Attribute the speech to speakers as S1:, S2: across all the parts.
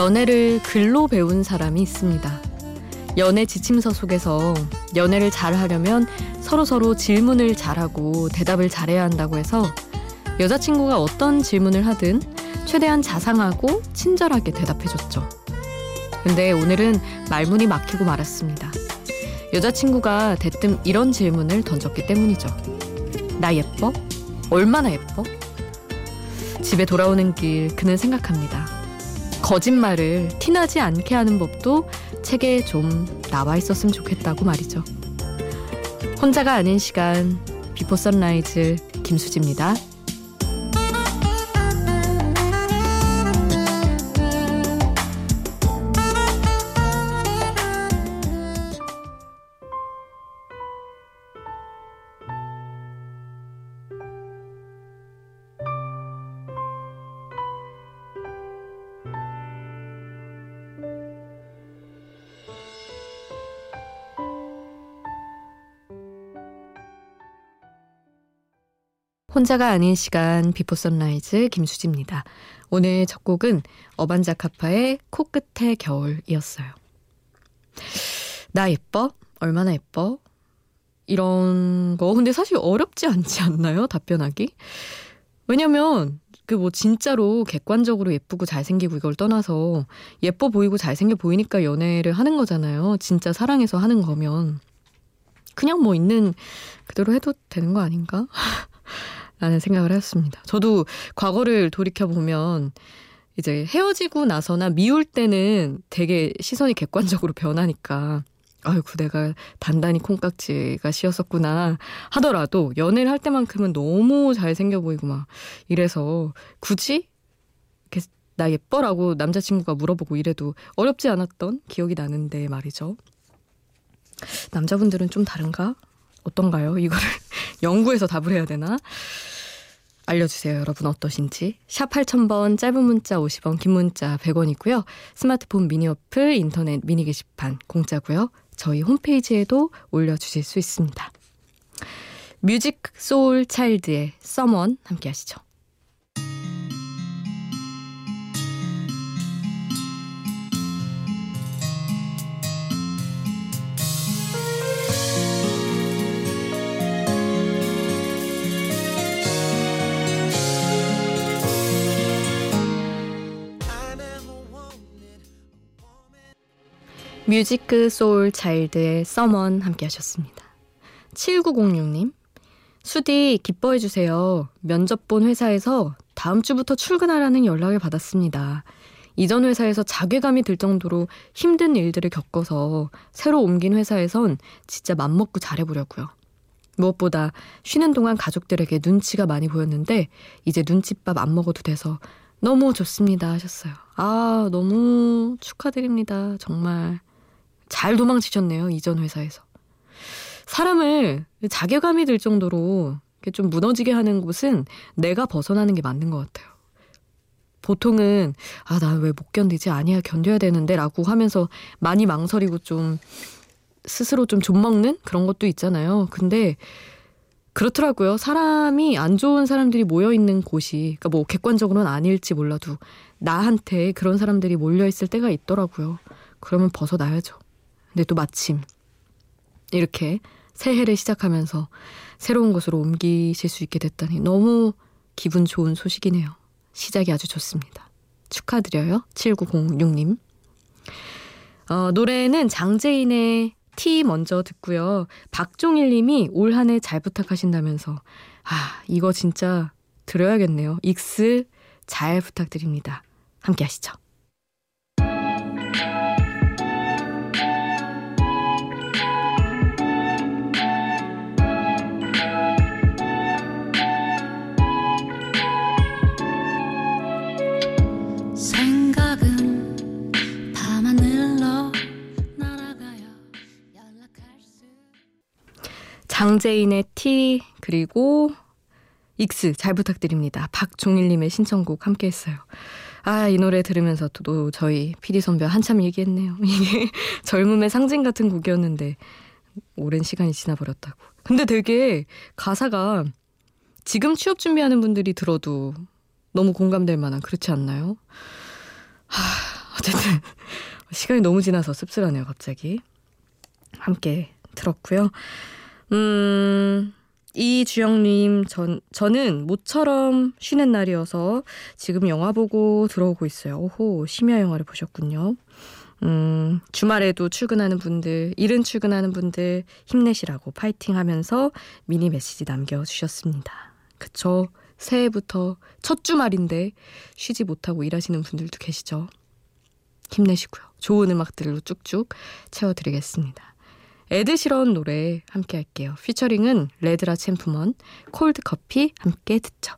S1: 연애를 글로 배운 사람이 있습니다. 연애 지침서 속에서 연애를 잘 하려면 서로서로 질문을 잘하고 대답을 잘해야 한다고 해서 여자친구가 어떤 질문을 하든 최대한 자상하고 친절하게 대답해줬죠. 근데 오늘은 말문이 막히고 말았습니다. 여자친구가 대뜸 이런 질문을 던졌기 때문이죠. 나 예뻐? 얼마나 예뻐? 집에 돌아오는 길 그는 생각합니다. 거짓말을 티나지 않게 하는 법도 책에 좀 나와 있었으면 좋겠다고 말이죠. 혼자가 아닌 시간 비포 선라이즈 김수지입니다. 혼자가 아닌 시간 비포 선라이즈 김수지입니다. 오늘 첫 곡은 어반자카파의 코끝의 겨울이었어요. 나 예뻐? 얼마나 예뻐? 이런 거 근데 사실 어렵지 않지 않나요? 답변하기? 왜냐면 그 뭐 진짜로 객관적으로 예쁘고 잘생기고 이걸 떠나서 예뻐 보이고 잘생겨 보이니까 연애를 하는 거잖아요. 진짜 사랑해서 하는 거면 그냥 뭐 있는 그대로 해도 되는 거 아닌가? 라는 생각을 했습니다. 저도 과거를 돌이켜보면 이제 헤어지고 나서나 미울 때는 되게 시선이 객관적으로 변하니까 아이고 내가 단단히 콩깍지가 씌었었구나 하더라도 연애를 할 때만큼은 너무 잘생겨 보이고 막 이래서 굳이 이렇게 나 예뻐라고 남자친구가 물어보고 이래도 어렵지 않았던 기억이 나는데 말이죠. 남자분들은 좀 다른가? 어떤가요? 이거를 연구해서 답을 해야 되나? 알려주세요. 여러분 어떠신지. 샵 8000번 짧은 문자 50원 긴 문자 100원이고요. 스마트폰 미니 어플 인터넷 미니 게시판 공짜고요. 저희 홈페이지에도 올려주실 수 있습니다. 뮤직 소울 차일드의 서먼 함께 하시죠. 뮤지크 소울 차일드의 서먼 함께 하셨습니다. 7906님, 수디 기뻐해 주세요. 면접 본 회사에서 다음 주부터 출근하라는 연락을 받았습니다. 이전 회사에서 자괴감이 들 정도로 힘든 일들을 겪어서 새로 옮긴 회사에선 진짜 맘먹고 잘해보려고요. 무엇보다 쉬는 동안 가족들에게 눈치가 많이 보였는데 이제 눈칫밥 안 먹어도 돼서 너무 좋습니다 하셨어요. 아, 너무 축하드립니다. 정말. 잘 도망치셨네요. 이전 회사에서. 사람을 자괴감이 들 정도로 좀 무너지게 하는 곳은 내가 벗어나는 게 맞는 것 같아요. 보통은 아나왜못 견디지 아니야 견뎌야 되는데 라고 하면서 많이 망설이고 좀 스스로 좀 좀먹는 그런 것도 있잖아요. 근데 그렇더라고요. 사람이 안 좋은 사람들이 모여 있는 곳이 그러니까 뭐 객관적으로는 아닐지 몰라도 나한테 그런 사람들이 몰려 있을 때가 있더라고요. 그러면 벗어나야죠. 근데 또 마침 이렇게 새해를 시작하면서 새로운 곳으로 옮기실 수 있게 됐다니 너무 기분 좋은 소식이네요. 시작이 아주 좋습니다. 축하드려요. 7906님. 어, 노래는 장재인의 티 먼저 듣고요. 박종일 님이 올 한 해 잘 부탁하신다면서 아, 이거 진짜 들어야겠네요. 익스 잘 부탁드립니다. 함께 하시죠. 장재인의 티 그리고 익스 잘 부탁드립니다. 박종일님의 신청곡 함께 했어요. 아, 이 노래 들으면서 또 저희 PD 선배 한참 얘기했네요. 이게 젊음의 상징 같은 곡이었는데 오랜 시간이 지나버렸다고. 근데 되게 가사가 지금 취업 준비하는 분들이 들어도 너무 공감될 만한 그렇지 않나요? 하, 어쨌든 시간이 너무 지나서 씁쓸하네요, 갑자기. 함께 들었고요. 음, 이주영님, 전, 저는 모처럼 쉬는 날이어서 지금 영화 보고 들어오고 있어요. 오호, 심야 영화를 보셨군요. 음, 주말에도 출근하는 분들, 일은 출근하는 분들 힘내시라고 파이팅 하면서 미니 메시지 남겨주셨습니다. 그쵸. 새해부터 첫 주말인데 쉬지 못하고 일하시는 분들도 계시죠. 힘내시고요. 좋은 음악들로 쭉쭉 채워드리겠습니다. 에드시런 노래 함께 할게요. 피처링은 레드라 챔프먼, 콜드 커피 함께 듣죠.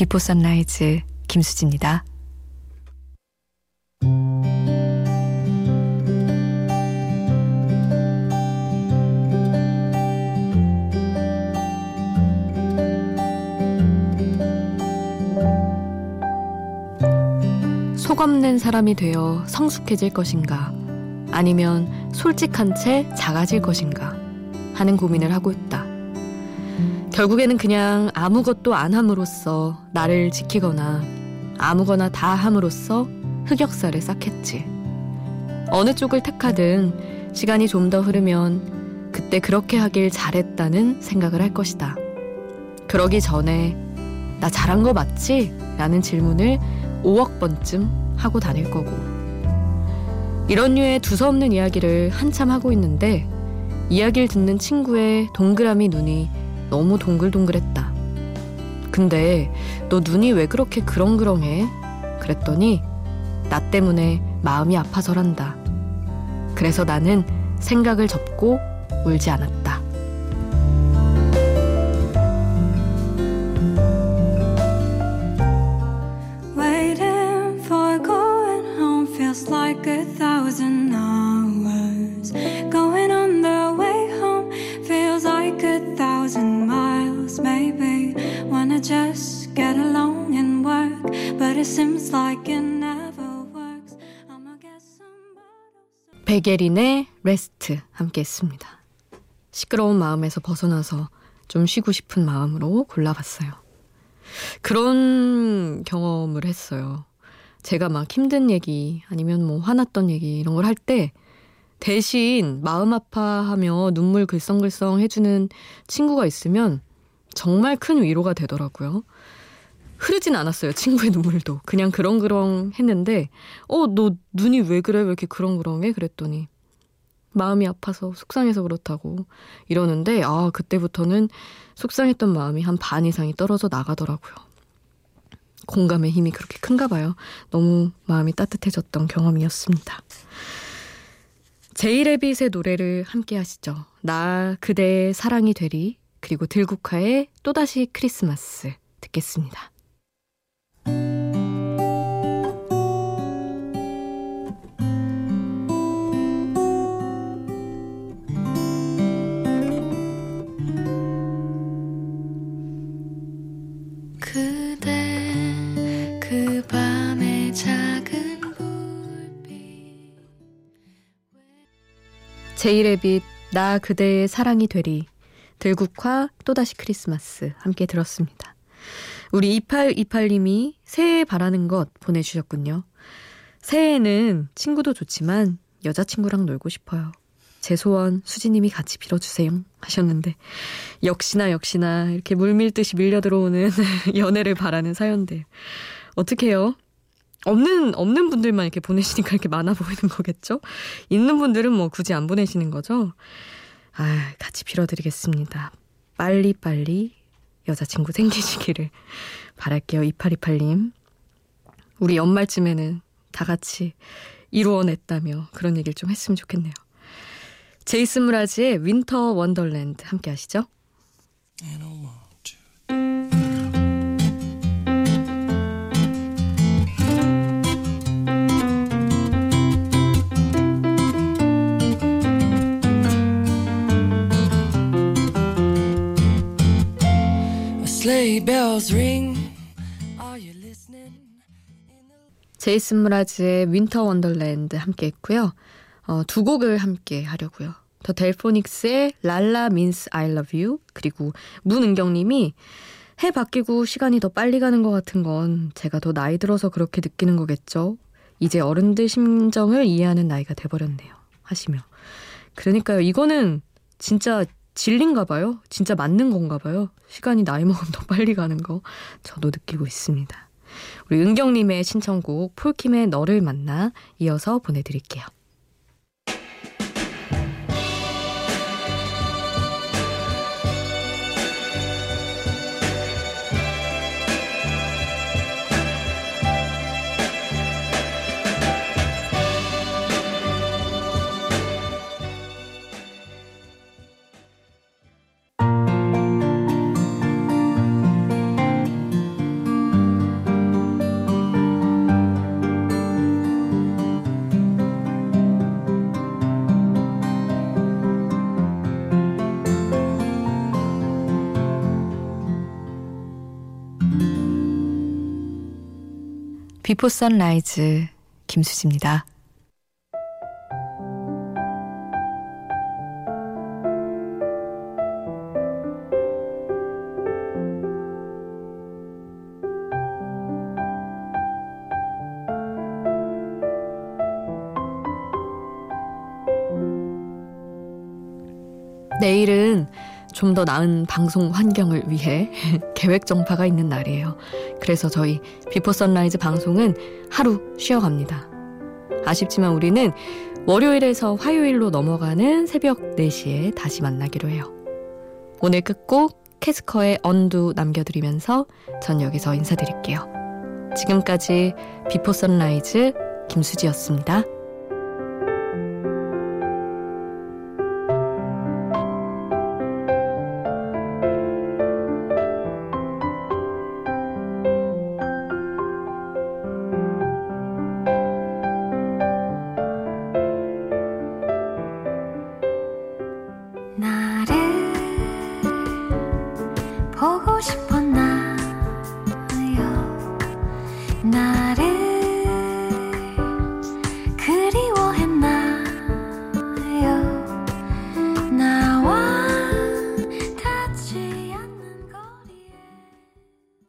S1: 비포 선라이즈 김수지입니다. 속 없는 사람이 되어 성숙해질 것인가 아니면 솔직한 채 작아질 것인가 하는 고민을 하고 있다. 결국에는 그냥 아무것도 안 함으로써 나를 지키거나 아무거나 다 함으로써 흑역사를 쌓겠지. 어느 쪽을 택하든 시간이 좀 더 흐르면 그때 그렇게 하길 잘했다는 생각을 할 것이다. 그러기 전에 나 잘한 거 맞지? 라는 질문을 5억 번쯤 하고 다닐 거고. 이런 류의 두서없는 이야기를 한참 하고 있는데 이야기를 듣는 친구의 동그라미 눈이 너무 동글동글했다. 근데 너 눈이 왜 그렇게 그렁그렁해? 그랬더니 나 때문에 마음이 아파서란다. 그래서 나는 생각을 접고 울지 않았다. 베게린의 레스트 함께 했습니다. 시끄러운 마음에서 벗어나서 좀 쉬고 싶은 마음으로 골라봤어요. 그런 경험을 했어요. 제가 막 힘든 얘기 아니면 뭐 화났던 얘기 이런 걸 할 때 대신 마음 아파하며 눈물 글썽글썽 해주는 친구가 있으면 정말 큰 위로가 되더라고요. 흐르진 않았어요. 친구의 눈물도. 그냥 그렁그렁 했는데, 어, 너 눈이 왜 그래? 왜 이렇게 그렁그렁해? 그랬더니, 마음이 아파서 속상해서 그렇다고 이러는데, 아, 그때부터는 속상했던 마음이 한 반 이상이 떨어져 나가더라고요. 공감의 힘이 그렇게 큰가 봐요. 너무 마음이 따뜻해졌던 경험이었습니다. 제이레빗의 노래를 함께 하시죠. 나 그대의 사랑이 되리 그리고 들국화의 또다시 크리스마스 듣겠습니다. 제이레빗 나 그대의 사랑이 되리 들국화 또다시 크리스마스 함께 들었습니다. 우리 2828님이 새해 바라는 것 보내주셨군요. 새해에는 친구도 좋지만 여자친구랑 놀고 싶어요. 제 소원 수지님이 같이 빌어주세요 하셨는데 역시나 역시나 이렇게 물밀듯이 밀려 들어오는 연애를 바라는 사연들 어떻게 해요? 없는 없는 분들만 이렇게 보내시니까 이렇게 많아 보이는 거겠죠? 있는 분들은 뭐 굳이 안 보내시는 거죠? 아, 같이 빌어드리겠습니다. 빨리 빨리 여자친구 생기시기를 바랄게요. 2828님. 우리 연말쯤에는 다 같이 이루어냈다며 그런 얘기를 좀 했으면 좋겠네요. 제이슨 므라즈의 Winter Wonderland 함께 하시죠. 제이슨 므라즈의 Winter Wonderland 함께 했고요. 어, 두 곡을 함께 하려고요. 더 델포닉스의 랄라 민스 I love you 그리고 문은경 님이 해 바뀌고 시간이 더 빨리 가는 것 같은 건 제가 더 나이 들어서 그렇게 느끼는 거겠죠. 이제 어른들 심정을 이해하는 나이가 돼버렸네요. 하시며. 그러니까요. 이거는 진짜 진린가 봐요. 진짜 맞는 건가 봐요. 시간이 나이 먹으면 더 빨리 가는 거 저도 느끼고 있습니다. 우리 은경님의 신청곡 폴킴의 너를 만나 이어서 보내드릴게요. 비포 선라이즈 김수지입니다. 내일은 좀 더 나은 방송 환경을 위해 계획 정파가 있는 날이에요. 그래서 저희 비포 선라이즈 방송은 하루 쉬어갑니다. 아쉽지만 우리는 월요일에서 화요일로 넘어가는 새벽 4시에 다시 만나기로 해요. 오늘 끝곡 캐스커의 Undo 남겨드리면서 전 여기서 인사드릴게요. 지금까지 비포 선라이즈 김수지였습니다.